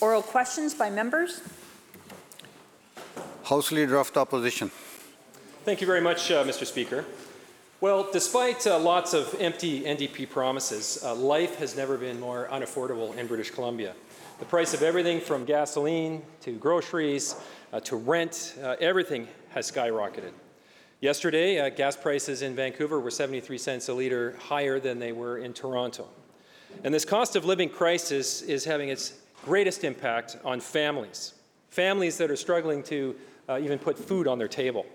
Oral questions by members? House Leader of the Opposition. Thank you very much, uh, Mr. Speaker. Well, despite uh, lots of empty NDP promises, uh, life has never been more unaffordable in British Columbia. The price of everything from gasoline to groceries uh, to rent, uh, everything has skyrocketed. Yesterday, uh, gas prices in Vancouver were 73 cents a litre higher than they were in Toronto. And this cost of living crisis is having its greatest impact on families, families that are struggling to uh, even put food on their table.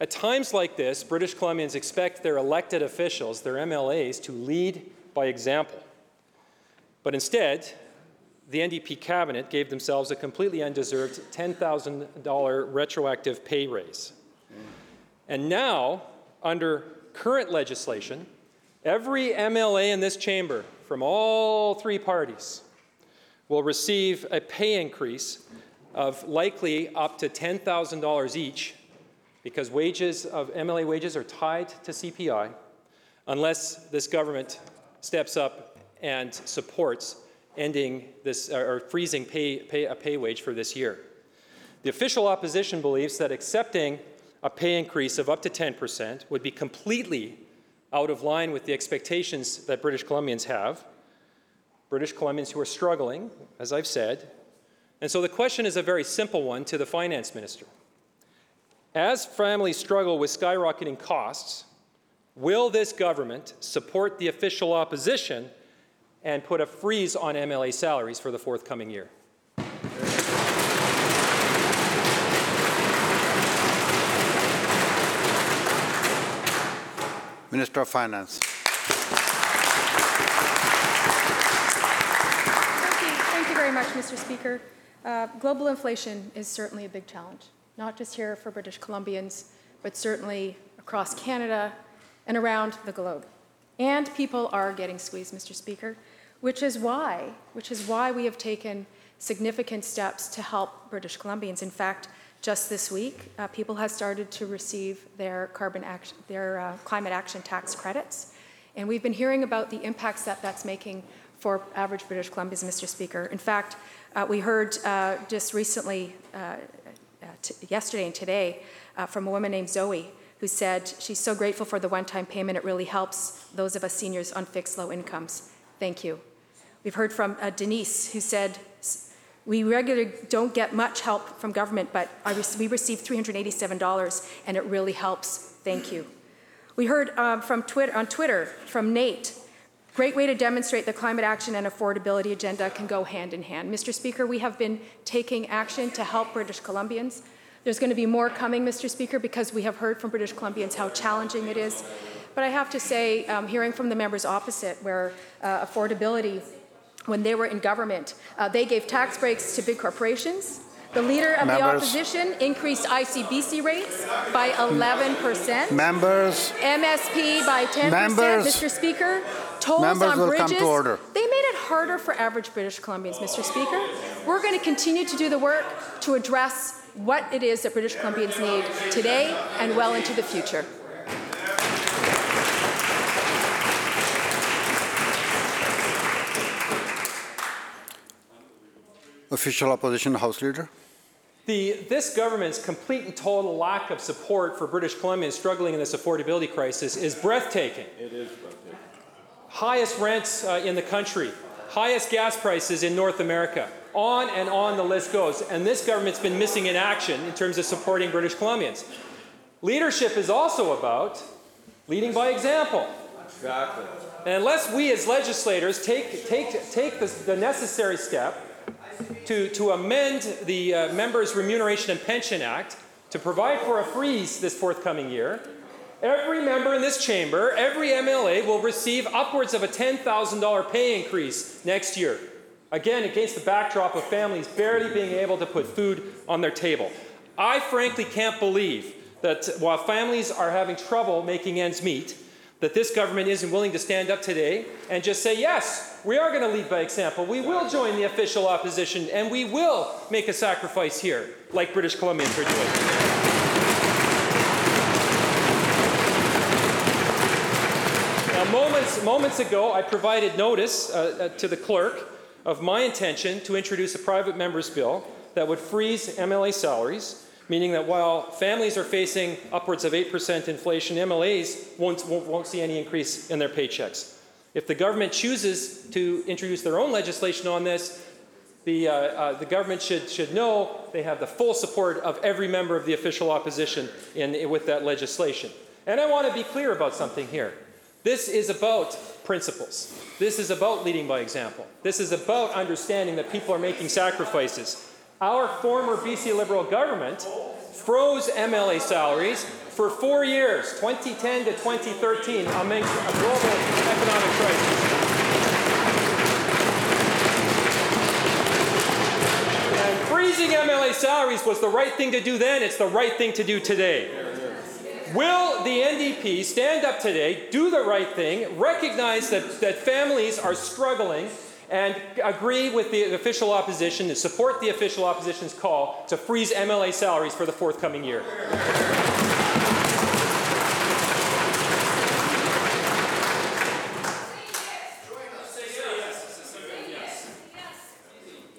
At times like this, British Columbians expect their elected officials, their MLAs, to lead by example. But instead, the NDP cabinet gave themselves a completely undeserved $10,000 retroactive pay raise. And now, under current legislation, every MLA in this chamber from all three parties will receive a pay increase of likely up to $10,000 each because wages of MLA wages are tied to CPI unless this government steps up and supports ending this or freezing pay, pay, a pay wage for this year. The official opposition believes that accepting a pay increase of up to 10% would be completely out of line with the expectations that British Columbians have. British Columbians who are struggling, as I've said. And so the question is a very simple one to the finance minister. As families struggle with skyrocketing costs, will this government support the official opposition and put a freeze on MLA salaries for the forthcoming year? Minister of Finance. Thank you, thank you very much, Mr. Speaker. Uh, global inflation is certainly a big challenge, not just here for British Columbians, but certainly across Canada and around the globe. And people are getting squeezed, Mr. Speaker, which is why, which is why we have taken significant steps to help British Columbians. In fact, just this week, uh, people have started to receive their carbon action, their uh, climate action tax credits, and we've been hearing about the impacts that that's making for average British Columbians, Mr. Speaker. In fact, uh, we heard uh, just recently, uh, uh, t- yesterday and today, from a woman named Zoe, who said she's so grateful for the one-time payment. It really helps those of us seniors on fixed low incomes. Thank you. We've heard from Denise, who said we regularly don't get much help from government, but we receive $387 and it really helps. Thank you. We heard um, from Twitter, on Twitter from Nate. Great way to demonstrate the climate action and affordability agenda can go hand in hand. Mr. Speaker, we have been taking action to help British Columbians. There's going to be more coming, Mr. Speaker, because we have heard from British Columbians how challenging it is. But I have to say, um, hearing from the members opposite, where uh, affordability when they were in government. Uh, they gave tax breaks to big corporations. The leader of Members. the opposition increased ICBC rates by 11%. Members, MSP by 10%. Members. Mr. Speaker, tolls Members on will bridges. come to order. They made it harder for average British Columbians, Mr. Speaker. We're going to continue to do the work to address what it is that British Columbians need today and well into the future. Official Opposition House Leader. The, this government's complete and total lack of support for British Columbians struggling in this affordability crisis is breathtaking. It is breathtaking. Highest rents uh, in the country, highest gas prices in North America. On and on the list goes. And this government's been missing in action in terms of supporting British Columbians. Leadership is also about leading by example. Exactly. And unless we as legislators take, take, take the, the necessary step to, to amend the uh, Members' Remuneration and Pension Act to provide for a freeze this forthcoming year, every member in this chamber, every MLA will receive upwards of a $10,000 pay increase next year. Again, against the backdrop of families barely being able to put food on their table. I frankly can't believe that while families are having trouble making ends meet, that this government isn't willing to stand up today and just say, yes, we are going to lead by example. We will join the official opposition and we will make a sacrifice here, like British Columbians are doing. Moments, moments ago, I provided notice uh, uh, to the clerk of my intention to introduce a private member's bill that would freeze MLA salaries, meaning that while families are facing upwards of 8% inflation, MLAs won't, won't, won't see any increase in their paychecks. If the government chooses to introduce their own legislation on this, the, uh, uh, the government should, should know they have the full support of every member of the official opposition in, with that legislation. And I want to be clear about something here. This is about principles. This is about leading by example. This is about understanding that people are making sacrifices. Our former BC Liberal government froze MLA salaries for four years, 2010 to 2013, amidst a global economic crisis. And freezing MLA salaries was the right thing to do then, it's the right thing to do today. Will the NDP stand up today, do the right thing, recognize that, that families are struggling, and agree with the official opposition to support the official opposition's call to freeze MLA salaries for the forthcoming year?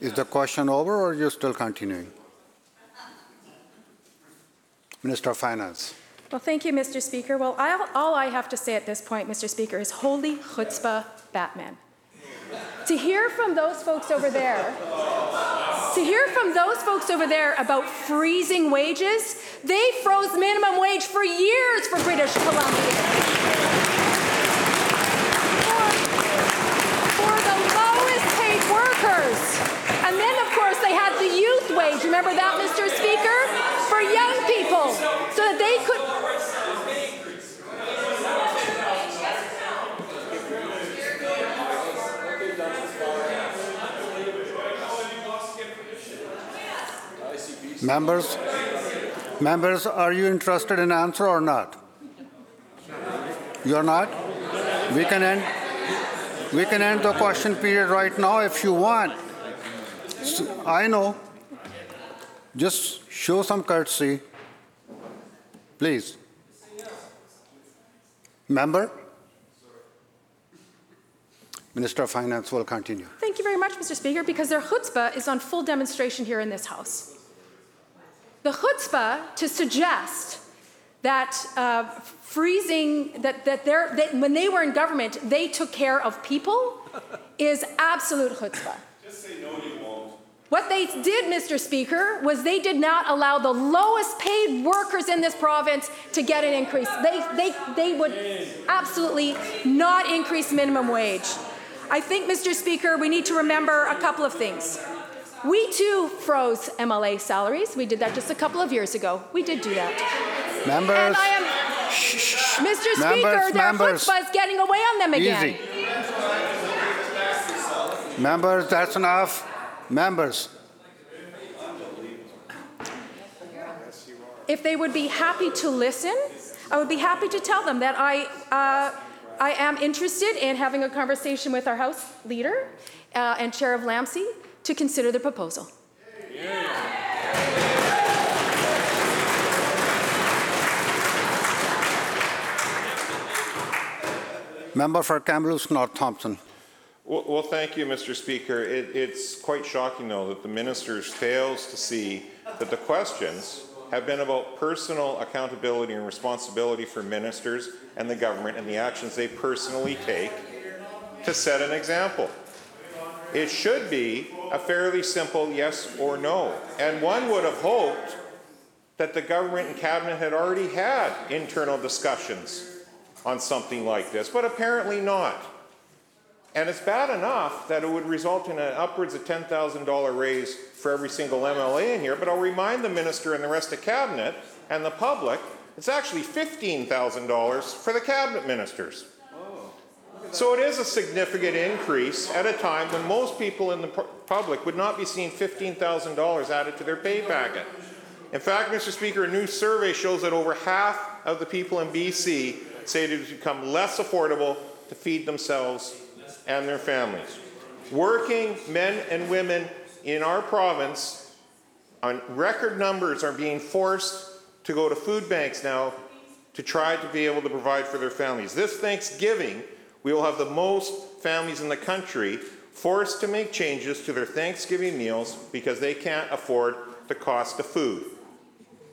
Is the question over or are you still continuing? Minister of Finance. Well, thank you, Mr. Speaker. Well, I, all I have to say at this point, Mr. Speaker, is holy chutzpah, Batman. To hear from those folks over there, to hear from those folks over there about freezing wages, they froze minimum wage for years for British Columbia. For, for the lowest paid workers. And then, of course, they had the youth wage. Remember that, Mr. Speaker? For young people, they could. Members, members, are you interested in answer or not? You're not? We can end, we can end the question period right now if you want. I know. Just show some courtesy. Please. Member? Minister of Finance will continue. Thank you very much, Mr. Speaker, because their chutzpah is on full demonstration here in this House. The chutzpah to suggest that uh, freezing, that, that, they're, that when they were in government, they took care of people is absolute chutzpah. Just say no, you won't. What they did, Mr. Speaker, was they did not allow the lowest paid workers in this province to get an increase. They, they, they would absolutely not increase minimum wage. I think, Mr. Speaker, we need to remember a couple of things. We too froze MLA salaries. We did that just a couple of years ago. We did do that. Members, And I am, Mr. Speaker, Members, their members. chutzpah getting away on them again. easy. Members, that's enough. Members, if they would be happy to listen, I would be happy to tell them that I, uh, I am interested in having a conversation with our House Leader uh, and Chair of LAMC to consider the proposal. member for Kamloops North Thompson. Well, well, thank you, Mr. Speaker. It, it's quite shocking, though, that the minister fails to see that the questions have been about personal accountability and responsibility for ministers and the government and the actions they personally take to set an example. It should be a fairly simple yes or no. And one would have hoped that the government and cabinet had already had internal discussions on something like this, but apparently not. And it's bad enough that it would result in an upwards of $10,000 raise for every single MLA in here, but I'll remind the minister and the rest of cabinet and the public, it's actually $15,000 for the cabinet ministers. So it is a significant increase at a time when most people in the public would not be seeing $15,000 added to their pay packet. In fact, Mr. Speaker, a new survey shows that over half of the people in BC say it has become less affordable to feed themselves and their families. Working men and women in our province on record numbers are being forced to go to food banks now to try to be able to provide for their families. This Thanksgiving, we will have the most families in the country forced to make changes to their Thanksgiving meals because they can't afford the cost of food.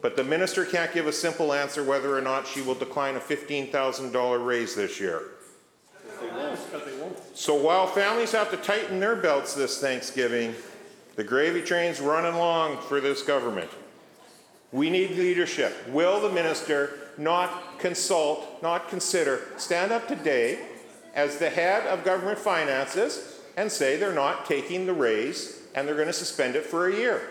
But the minister can't give a simple answer whether or not she will decline a $15,000 raise this year. So while families have to tighten their belts this Thanksgiving, the gravy train's running long for this government. We need leadership. Will the minister not consult, not consider, stand up today as the head of government finances and say they're not taking the raise and they're going to suspend it for a year?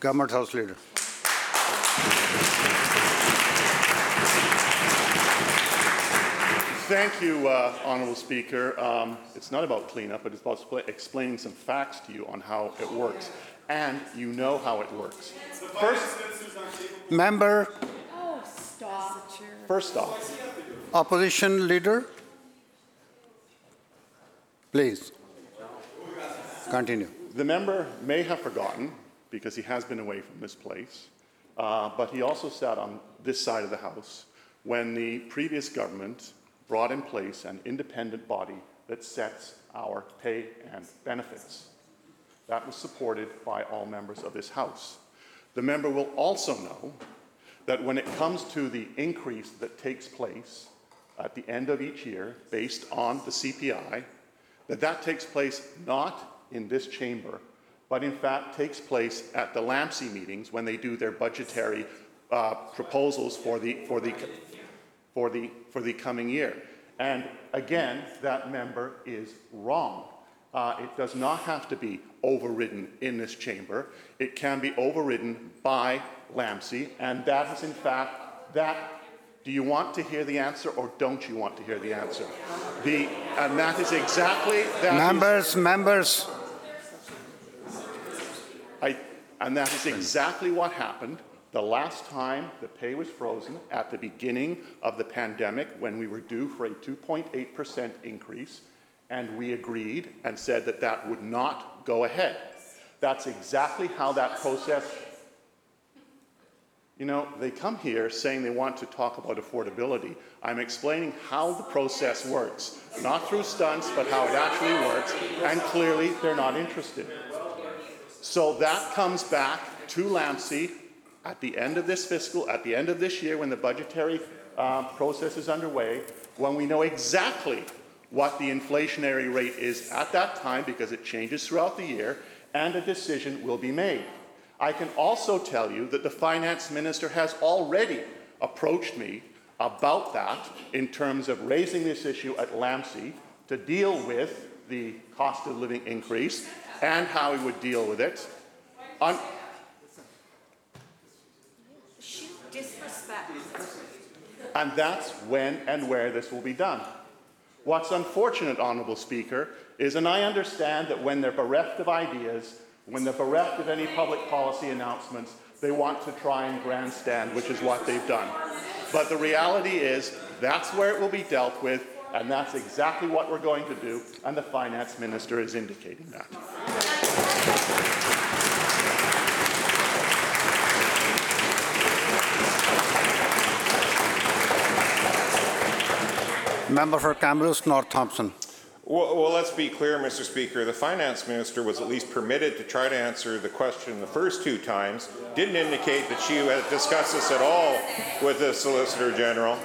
Government House Leader. Thank you, uh, Honourable Speaker. Um, It's not about cleanup, but it's about spl- explaining some facts to you on how it works. And you know how it works. First, Member, Stop. first off, Opposition Leader. Please. Continue. the member may have forgotten, because he has been away from this place, uh, but he also sat on this side of the House when the previous government brought in place an independent body that sets our pay and benefits. That was supported by all members of this House. The member will also know that when it comes to the increase that takes place at the end of each year based on the CPI, that that takes place not in this chamber, but in fact takes place at the LAMC meetings when they do their budgetary uh, proposals for the, for the, for the, for the coming year. And again, that member is wrong. Uh, it does not have to be overridden in this chamber. It can be overridden by LAMC, and that is in fact that. Do you want to hear the answer or don't you want to hear the answer? The, and that is exactly that. Members, members, I, and that is exactly what happened the last time the pay was frozen at the beginning of the pandemic when we were due for a 2.8% increase, and we agreed and said that that would not go ahead. That's exactly how that process. You know, they come here saying they want to talk about affordability. I'm explaining how the process works, not through stunts, but how it actually works, and clearly they're not interested. So that comes back to LAMC at the end of this fiscal, at the end of this year, when the budgetary uh, process is underway, when we know exactly what the inflationary rate is at that time, because it changes throughout the year, and a decision will be made. I can also tell you that the finance minister has already approached me about that in terms of raising this issue at LAMC to deal with the cost of living increase and how he would deal with it. On, And that's when and where this will be done. What's unfortunate, Honourable Speaker, is, and I understand that when they're bereft of ideas, when they're bereft of any public policy announcements, they want to try and grandstand, which is what they've done. But the reality is, that's where it will be dealt with, and that's exactly what we're going to do, and the Finance Minister is indicating that. member for Kamloops North Thompson. Well, well, let's be clear, Mr. Speaker. The finance minister was at least permitted to try to answer the question the first two times. Didn't indicate that she had discussed this at all with the Solicitor General.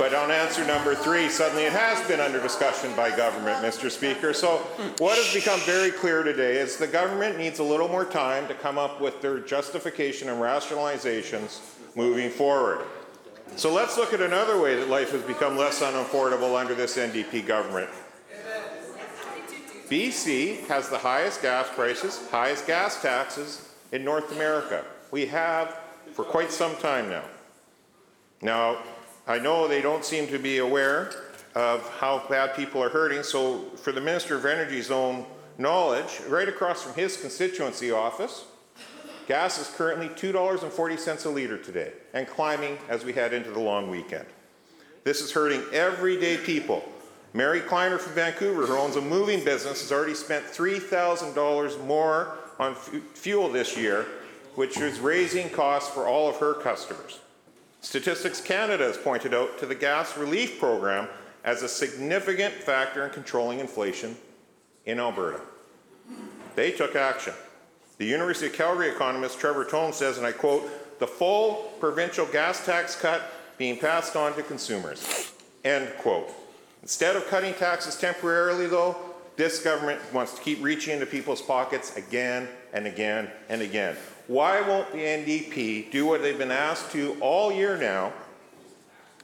But on answer number three, suddenly it has been under discussion by government, Mr. Speaker. So what has become very clear today is the government needs a little more time to come up with their justification and rationalizations moving forward. So let's look at another way that life has become less unaffordable under this NDP government. BC has the highest gas prices, highest gas taxes in North America. We have for quite some time now. Now, I know they don't seem to be aware of how bad people are hurting, so for the Minister of Energy's own knowledge, right across from his constituency office, gas is currently $2.40 a litre today and climbing as we head into the long weekend. This is hurting everyday people Mary Kleiner from Vancouver, who owns a moving business, has already spent $3,000 more on fu- fuel this year, which is raising costs for all of her customers. Statistics Canada has pointed out to the gas relief program as a significant factor in controlling inflation in Alberta. They took action. The University of Calgary economist Trevor Tombe says, and I quote, the full provincial gas tax cut being passed on to consumers. End quote. Instead of cutting taxes temporarily, though, this government wants to keep reaching into people's pockets again and again and again. Why won't the NDP do what they've been asked to all year now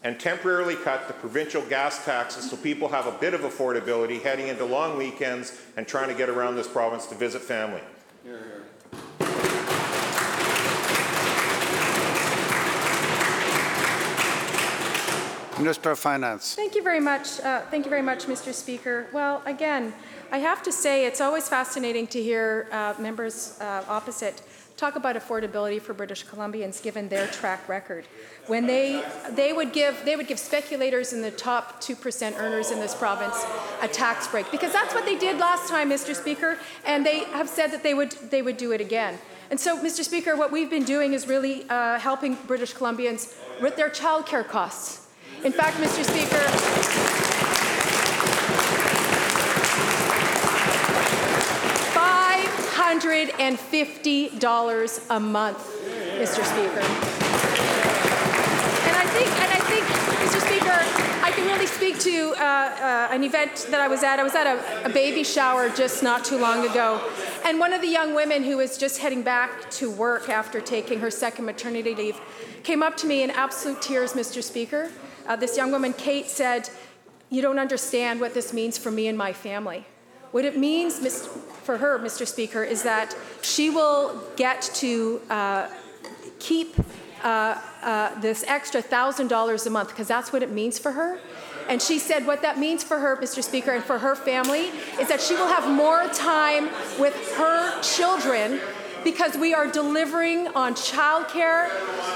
and temporarily cut the provincial gas taxes so people have a bit of affordability heading into long weekends and trying to get around this province to visit family? Minister of Finance. Thank you very much. Uh, Thank you very much, Mr. Speaker. Well, again, I have to say, it's always fascinating to hear uh, members uh, opposite talk about affordability for British Columbians, given their track record. When they, they would give, they would give speculators in the top 2% earners in this province a tax break, because that's what they did last time, Mr. Speaker, and they have said that they would, they would do it again. And so, Mr. Speaker, what we've been doing is really uh, helping British Columbians with their childcare costs. In fact, Mr. Speaker, $550 a month, Mr. Speaker. And I think, and I think, Mr. Speaker, I can really speak to uh, uh, an event that I was at. I was at a, a baby shower just not too long ago. And one of the young women who was just heading back to work after taking her second maternity leave came up to me in absolute tears, Mr. Speaker. Uh, this young woman, Kate, said, You don't understand what this means for me and my family. What it means Mis- for her, Mr. Speaker, is that she will get to uh, keep uh, uh, this extra $1,000 a month because that's what it means for her. And she said what that means for her, Mr. Speaker, and for her family is that she will have more time with her children because we are delivering on childcare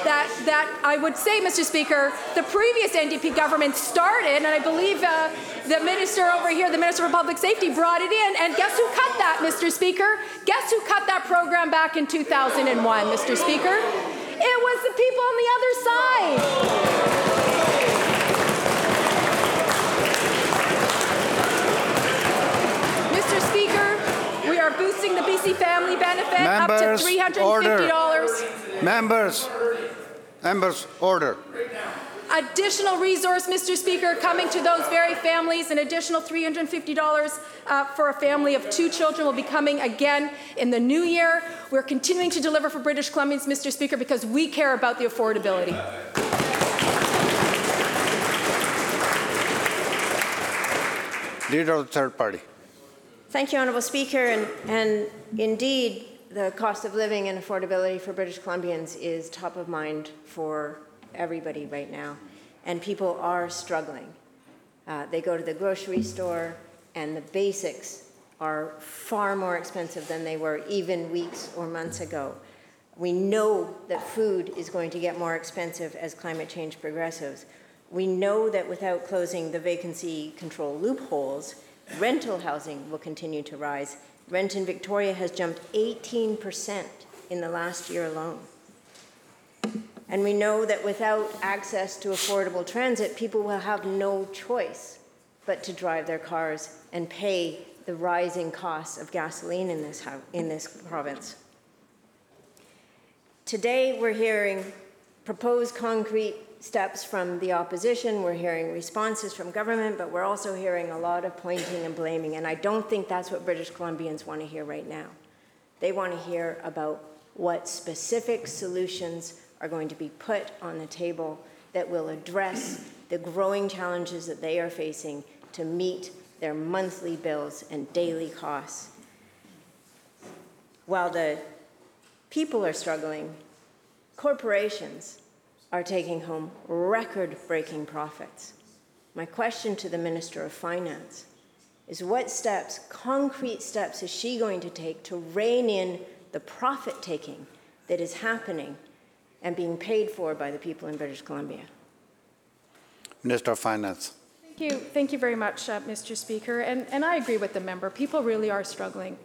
that, that I would say, Mr. Speaker, the previous NDP government started, and I believe uh, the minister over here, the Minister for Public Safety, brought it in. And guess who cut that, Mr. Speaker? Guess who cut that program back in 2001, Mr. Speaker? It was the people on the other side. Mr. Speaker, we are boosting the BC family benefit up to $350. Members, members, order. Additional resource, Mr. Speaker, coming to those very families. An additional $350 uh, for a family of two children will be coming again in the new year. We're continuing to deliver for British Columbians, Mr. Speaker, because we care about the affordability. Leader of the third party. Thank you, Honourable Speaker. And, and indeed, the cost of living and affordability for British Columbians is top of mind for everybody right now. And people are struggling. Uh, they go to the grocery store, and the basics are far more expensive than they were even weeks or months ago. We know that food is going to get more expensive as climate change progresses. We know that without closing the vacancy control loopholes, rental housing will continue to rise. Rent in Victoria has jumped 18% in the last year alone. And we know that without access to affordable transit, people will have no choice but to drive their cars and pay the rising costs of gasoline in this, in this province. Today, we're hearing proposed concrete steps from the opposition, we're hearing responses from government, but we're also hearing a lot of pointing and blaming, and I don't think that's what British Columbians want to hear right now. They want to hear about what specific solutions are going to be put on the table that will address the growing challenges that they are facing to meet their monthly bills and daily costs. While the people are struggling, corporations are taking home record breaking profits. My question to the Minister of Finance is what steps, concrete steps, is she going to take to rein in the profit taking that is happening and being paid for by the people in British Columbia? Minister of Finance. Thank you, thank you very much, uh, Mr. Speaker. And, and I agree with the member. People really are struggling.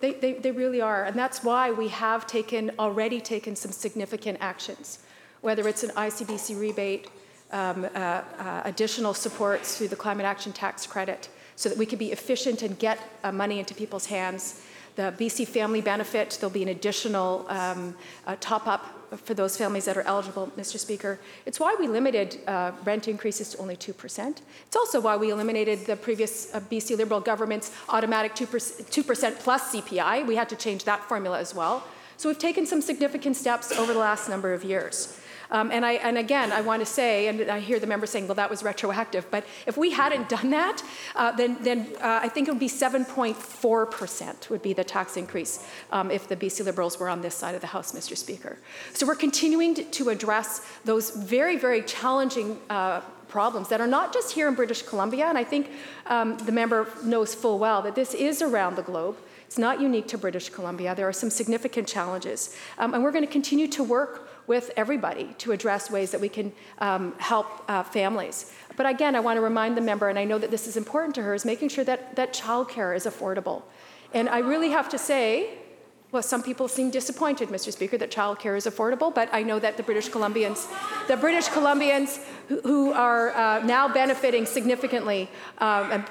They, they, they really are. And that's why we have taken, already taken some significant actions, whether it's an ICBC rebate, um, uh, uh, additional supports through the climate action tax credit, so that we can be efficient and get uh, money into people's hands. The BC family benefit, there'll be an additional um, uh, top up for those families that are eligible, Mr. Speaker. It's why we limited uh, rent increases to only 2%. It's also why we eliminated the previous uh, BC Liberal government's automatic 2%, 2% plus CPI. We had to change that formula as well. So we've taken some significant steps over the last number of years. Um, and, I, and again, I want to say, and I hear the member saying, well, that was retroactive, but if we hadn't done that, uh, then, then uh, I think it would be 7.4% would be the tax increase um, if the BC Liberals were on this side of the House, Mr. Speaker. So we're continuing to, address those very, very challenging uh, problems that are not just here in British Columbia, and I think um, the member knows full well that this is around the globe. It's not unique to British Columbia. There are some significant challenges. Um, and we're going to continue to work with everybody to address ways that we can um, help uh, families. But again, I want to remind the member, and I know that this is important to her, is making sure that, that childcare is affordable. And I really have to say, well, some people seem disappointed, Mr. Speaker, that childcare is affordable, but I know that the British Columbians, the British Columbians who, are uh, now benefiting significantly um, and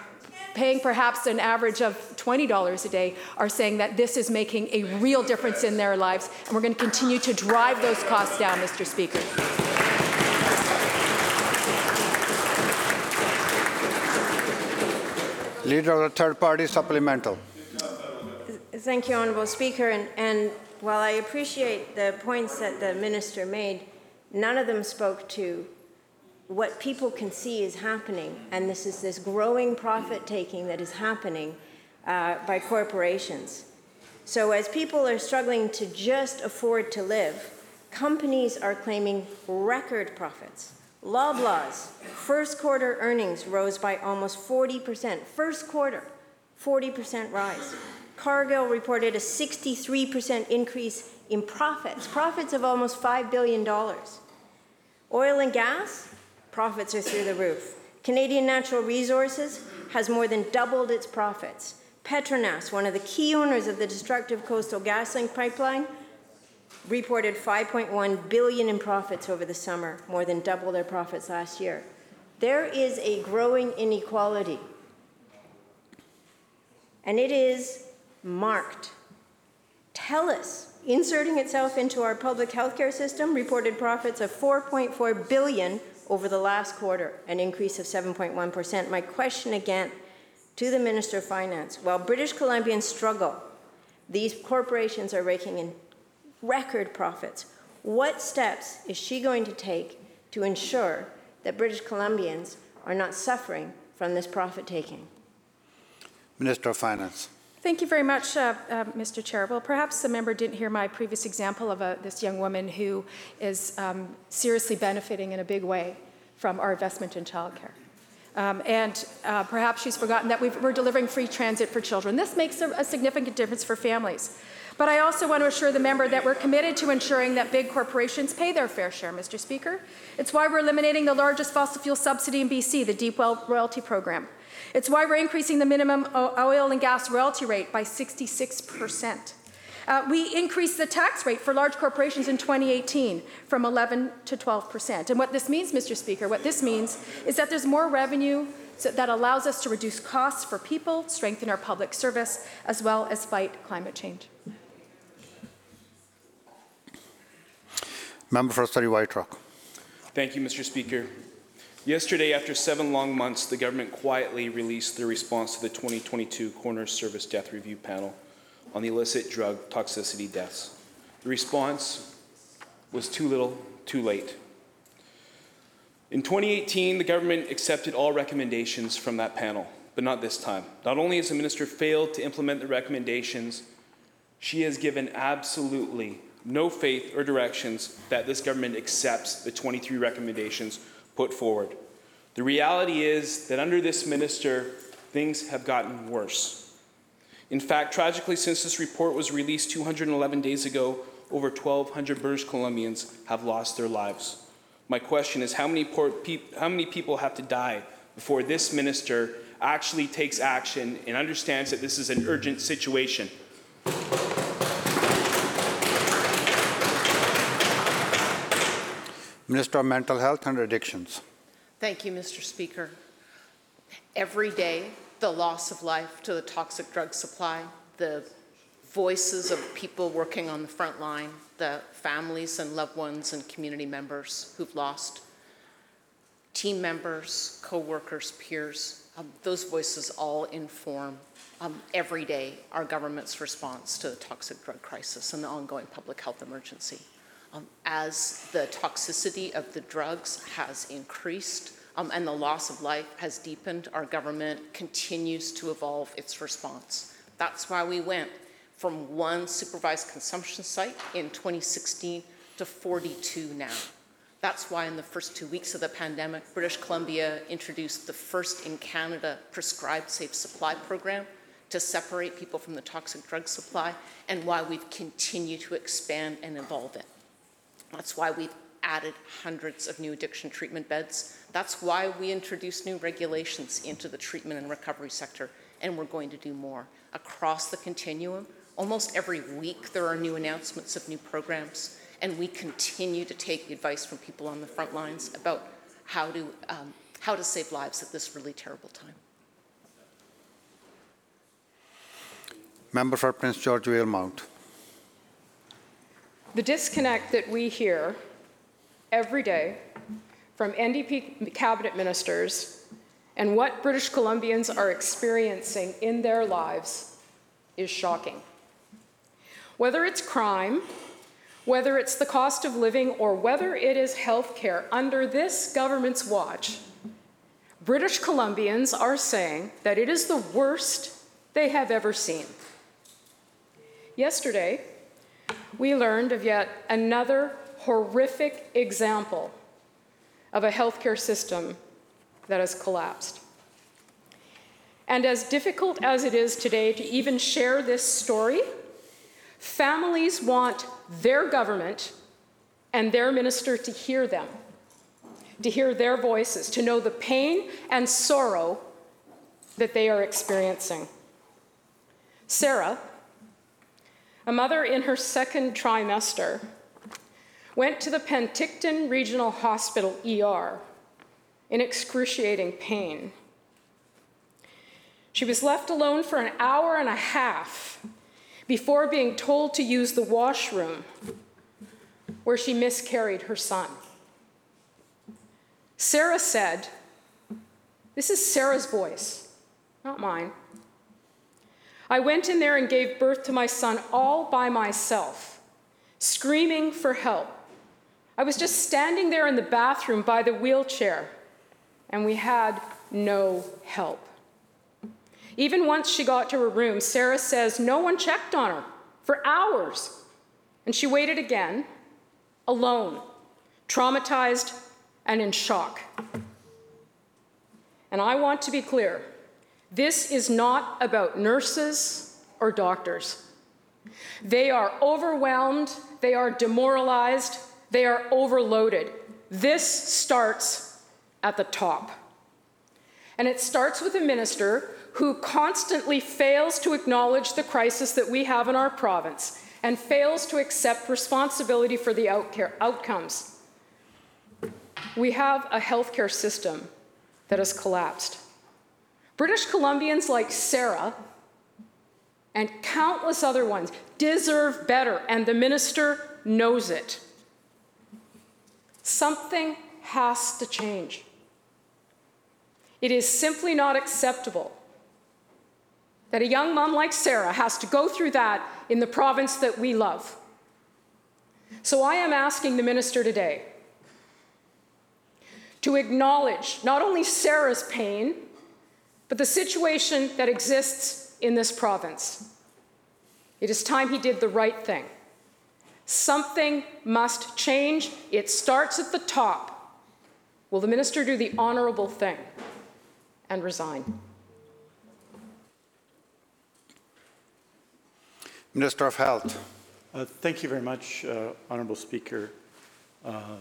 paying perhaps an average of $20 a day are saying that this is making a real difference in their lives, and we're going to continue to drive those costs down, Mr. Speaker. Leader of the third party supplemental. Thank you, Honourable Speaker. And, and while I appreciate the points that the minister made, none of them spoke to what people can see is happening, and this is this growing profit taking that is happening uh, by corporations. So, as people are struggling to just afford to live, companies are claiming record profits. Loblaws, first quarter earnings rose by almost 40%. First quarter, 40% rise. Cargill reported a 63% increase in profits, profits of almost $5 billion. Oil and gas, profits are through the roof. Canadian Natural Resources has more than doubled its profits. Petronas, one of the key owners of the destructive Coastal GasLink pipeline, reported 5.1 billion in profits over the summer, more than double their profits last year. There is a growing inequality, and it is marked. TELUS, inserting itself into our public healthcare system, reported profits of 4.4 billion over the last quarter, an increase of 7.1%. My question again to the Minister of Finance while British Columbians struggle, these corporations are raking in record profits. What steps is she going to take to ensure that British Columbians are not suffering from this profit taking? Minister of Finance. Thank you very much, uh, uh, Mr. Chair. Well, perhaps the member didn't hear my previous example of a, this young woman who is um, seriously benefiting in a big way from our investment in childcare. Um, and uh, perhaps she's forgotten that we are delivering free transit for children. This makes a, a significant difference for families. But I also want to assure the member that we're committed to ensuring that big corporations pay their fair share, Mr. Speaker. It's why we're eliminating the largest fossil fuel subsidy in BC, the Deep Well Royalty Program. It's why we're increasing the minimum oil and gas royalty rate by 66%. Uh, we increased the tax rate for large corporations in 2018 from 11 to 12 percent. And what this means, Mr. Speaker, what this means is that there's more revenue that allows us to reduce costs for people, strengthen our public service, as well as fight climate change. Member for Surrey White Rock. Thank you, Mr. Speaker. Yesterday, after seven long months, the government quietly released their response to the 2022 Coroner's Service Death Review Panel on the illicit drug toxicity deaths. The response was too little, too late. In 2018, the government accepted all recommendations from that panel, but not this time. Not only has the minister failed to implement the recommendations, she has given absolutely no faith or directions that this government accepts the 23 recommendations put forward. The reality is that under this minister, things have gotten worse. In fact, tragically, since this report was released 211 days ago, over 1,200 British Columbians have lost their lives. My question is how many, how many people have to die before this minister actually takes action and understands that this is an urgent situation. Minister of Mental Health and Addictions. Thank you, Mr. Speaker. Every day, the loss of life to the toxic drug supply, the voices of people working on the front line, the families and loved ones and community members who've lost team members, co-workers, peers, um, those voices all inform um, every day our government's response to the toxic drug crisis and the ongoing public health emergency. Um, as the toxicity of the drugs has increased um, and the loss of life has deepened, our government continues to evolve its response. That's why we went from one supervised consumption site in 2016 to 42 now. That's why in the first two weeks of the pandemic, British Columbia introduced the first in Canada prescribed safe supply program to separate people from the toxic drug supply, and why we've continued to expand and evolve it. That's why we've added hundreds of new addiction treatment beds. That's why we introduced new regulations into the treatment and recovery sector, and we're going to do more. Across the continuum, almost every week there are new announcements of new programs, and we continue to take advice from people on the front lines about how to, um, how to save lives at this really terrible time. Member for Prince George Valemount. The disconnect that we hear every day from NDP cabinet ministers and what British Columbians are experiencing in their lives is shocking. Whether it's crime, whether it's the cost of living, or whether it is health care, under this government's watch, British Columbians are saying that it is the worst they have ever seen. Yesterday, we learned of yet another horrific example of a healthcare system that has collapsed. And as difficult as it is today to even share this story, families want their government and their minister to hear them, to hear their voices, to know the pain and sorrow that they are experiencing. Sarah, a mother in her second trimester, went to the Penticton Regional Hospital ER in excruciating pain. She was left alone for an hour and a half before being told to use the washroom where she miscarried her son. Sarah said, This is Sarah's voice, not mine. I went in there and gave birth to my son all by myself, screaming for help. I was just standing there in the bathroom by the wheelchair, and we had no help. Even once she got to her room, Sarah says no one checked on her for hours. And she waited again, alone, traumatized, and in shock. And I want to be clear this is not about nurses or doctors. They are overwhelmed, they are demoralized, they are overloaded. This starts at the top. And it starts with a minister who constantly fails to acknowledge the crisis that we have in our province and fails to accept responsibility for the outcomes. We have a healthcare system that has collapsed. British Columbians like Sarah and countless other ones deserve better, and the minister knows it. Something has to change. It is simply not acceptable that a young mom like Sarah has to go through that in the province that we love. So I am asking the minister today to acknowledge not only Sarah's pain, but the situation that exists in this province. It is time he did the right thing. Something must change. It starts at the top. Will the minister do the honorable thing and resign? Minister of Health. Uh, Thank you very much, uh, Honorable Speaker. Uh,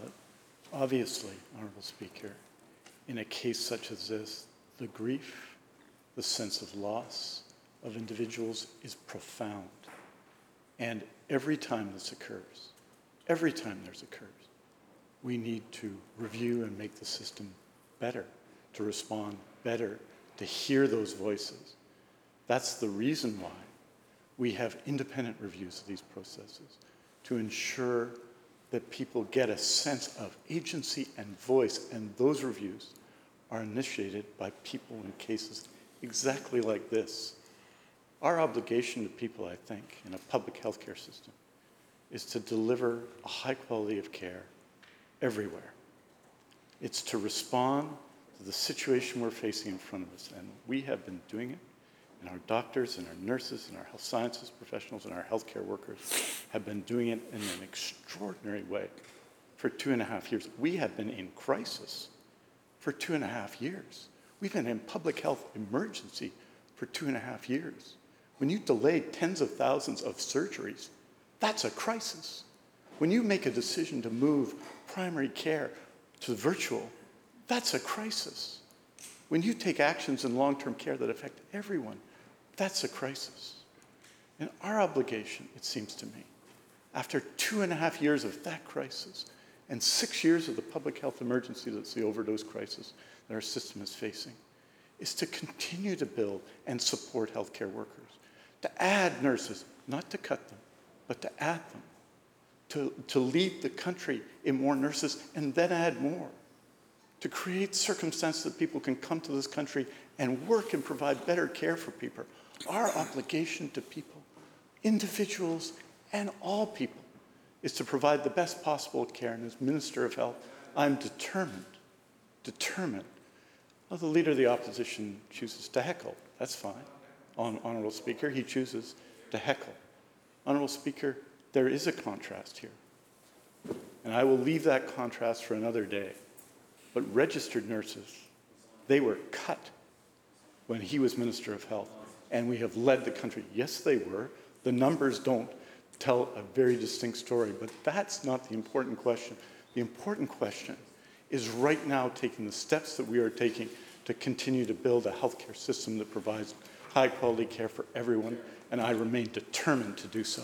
Obviously, Honorable Speaker, in a case such as this, the grief, the sense of loss of individuals is profound. And every time this occurs, every time there's a curse, we need to review and make the system better, to respond better, to hear those voices. That's the reason why we have independent reviews of these processes to ensure that people get a sense of agency and voice, and those reviews are initiated by people in cases exactly like this. Our obligation to people, I think, in a public healthcare system is to deliver a high quality of care everywhere. It's to respond to the situation we're facing in front of us, and we have been doing it and our doctors and our nurses and our health sciences professionals and our healthcare workers have been doing it in an extraordinary way for two and a half years. We have been in crisis for two and a half years. We've been in public health emergency for two and a half years. When you delay tens of thousands of surgeries, that's a crisis. When you make a decision to move primary care to virtual, that's a crisis. When you take actions in long term care that affect everyone, that's a crisis. And our obligation, it seems to me, after two and a half years of that crisis and six years of the public health emergency that's the overdose crisis that our system is facing, is to continue to build and support healthcare workers, to add nurses, not to cut them, but to add them, to, to lead the country in more nurses and then add more to create circumstances that people can come to this country and work and provide better care for people. Our obligation to people, individuals and all people, is to provide the best possible care. And as Minister of Health, I'm determined, determined. Well, the Leader of the Opposition chooses to heckle. That's fine. On Honourable Speaker, he chooses to heckle. Honourable Speaker, there is a contrast here. And I will leave that contrast for another day. But registered nurses, they were cut when he was Minister of Health, and we have led the country. Yes, they were. The numbers don't tell a very distinct story, but that's not the important question. The important question is right now taking the steps that we are taking to continue to build a healthcare system that provides high quality care for everyone, and I remain determined to do so.